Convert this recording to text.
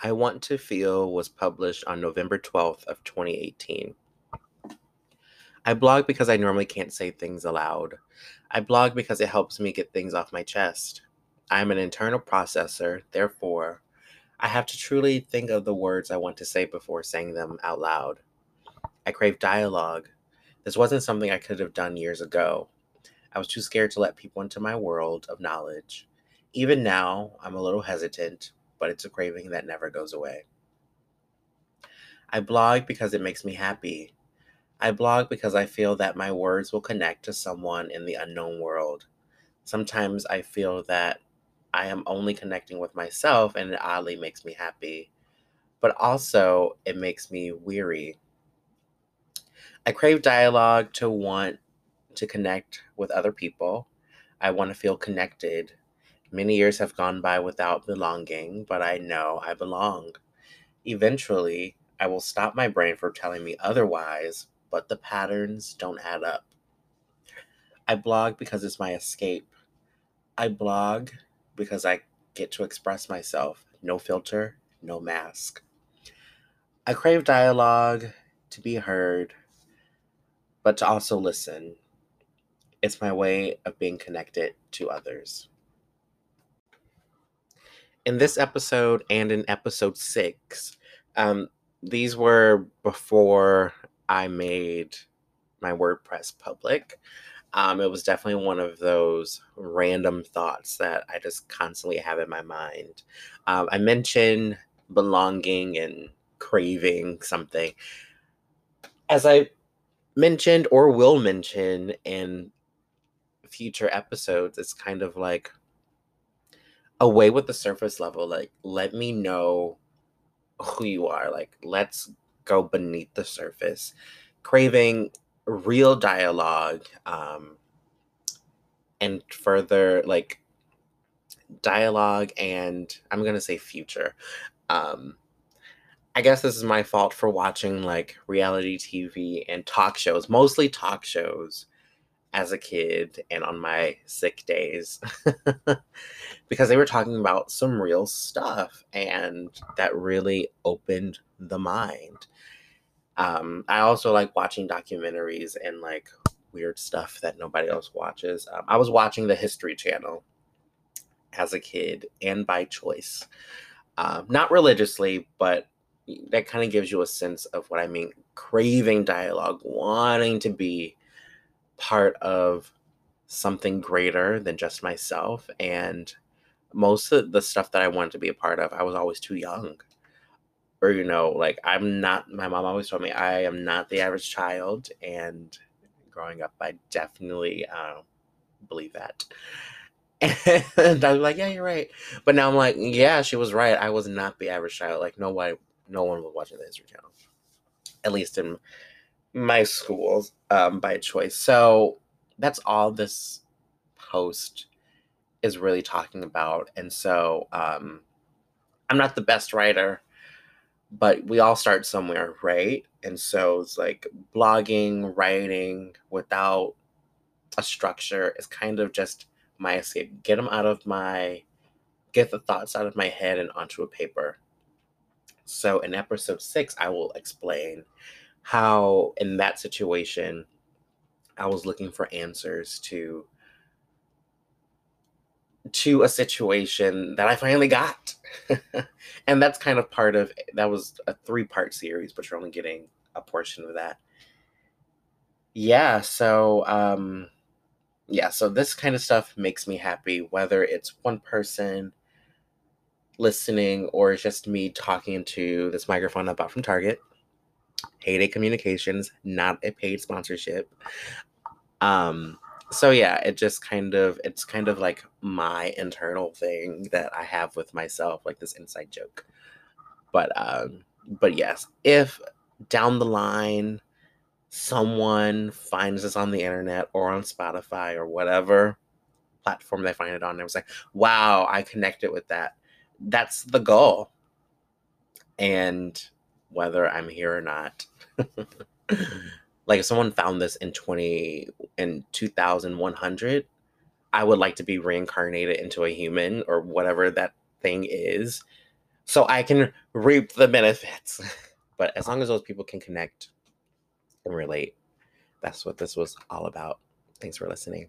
I Want to Feel was published on November 12th of 2018. I blog because I normally can't say things aloud. I blog because it helps me get things off my chest. I'm an internal processor, therefore, I have to truly think of the words I want to say before saying them out loud. I crave dialogue. This wasn't something I could have done years ago. I was too scared to let people into my world of knowledge. Even now, I'm a little hesitant, but it's a craving that never goes away. I blog because it makes me happy. I blog because I feel that my words will connect to someone in the unknown world. Sometimes I feel that I am only connecting with myself and it oddly makes me happy, but also it makes me weary. I crave dialogue to want to connect with other people. I want to feel connected. Many years have gone by without belonging, but I know I belong. Eventually, I will stop my brain from telling me otherwise, but the patterns don't add up. I blog because it's my escape. I blog because I get to express myself. No filter, no mask. I crave dialogue to be heard, but to also listen. It's my way of being connected to others. In this episode and in episode six, um, these were before I made my WordPress public. Um, it was definitely one of those random thoughts that I just constantly have in my mind. Um, I mentioned belonging and craving something. As I mentioned or will mention in future episodes, it's kind of like away with the surface level. Like, let me know who you are. Like, let's go beneath the surface. Craving real dialogue um, and further like dialogue and i'm gonna say future um, i guess this is my fault for watching like reality tv and talk shows mostly talk shows as a kid and on my sick days because they were talking about some real stuff and that really opened the mind um, I also like watching documentaries and like weird stuff that nobody else watches. Um, I was watching the History Channel as a kid and by choice. Um, not religiously, but that kind of gives you a sense of what I mean. Craving dialogue, wanting to be part of something greater than just myself. And most of the stuff that I wanted to be a part of, I was always too young. Or you know like i'm not my mom always told me i am not the average child and growing up i definitely uh, believe that. And i was like yeah you're right. But now i'm like yeah she was right. I was not the average child. Like nobody no one was watching the history channel at least in my schools um, by choice so that's all this post is really talking about and so um, i'm not the best writer but we all start somewhere, right? And so it's like blogging, writing without a structure is kind of just my escape. Get them out of my, get the thoughts out of my head and onto a paper. So in episode six, I will explain how in that situation, I was looking for answers to to a situation that I finally got. and that's kind of part of that was a three part series, but you're only getting a portion of that. Yeah, so um yeah, so this kind of stuff makes me happy whether it's one person listening or just me talking to this microphone I bought from Target. Heyday Communications, not a paid sponsorship. Um so yeah it just kind of it's kind of like my internal thing that i have with myself like this inside joke. But um but yes if down the line someone finds this on the internet or on spotify or whatever platform they find it on and was like wow i connected with that. That's the goal. And whether i'm here or not like if someone found this in 20 in 2100 i would like to be reincarnated into a human or whatever that thing is so I can reap the benefits. but as long as those people can connect and relate, that's what this was all about. Thanks for listening.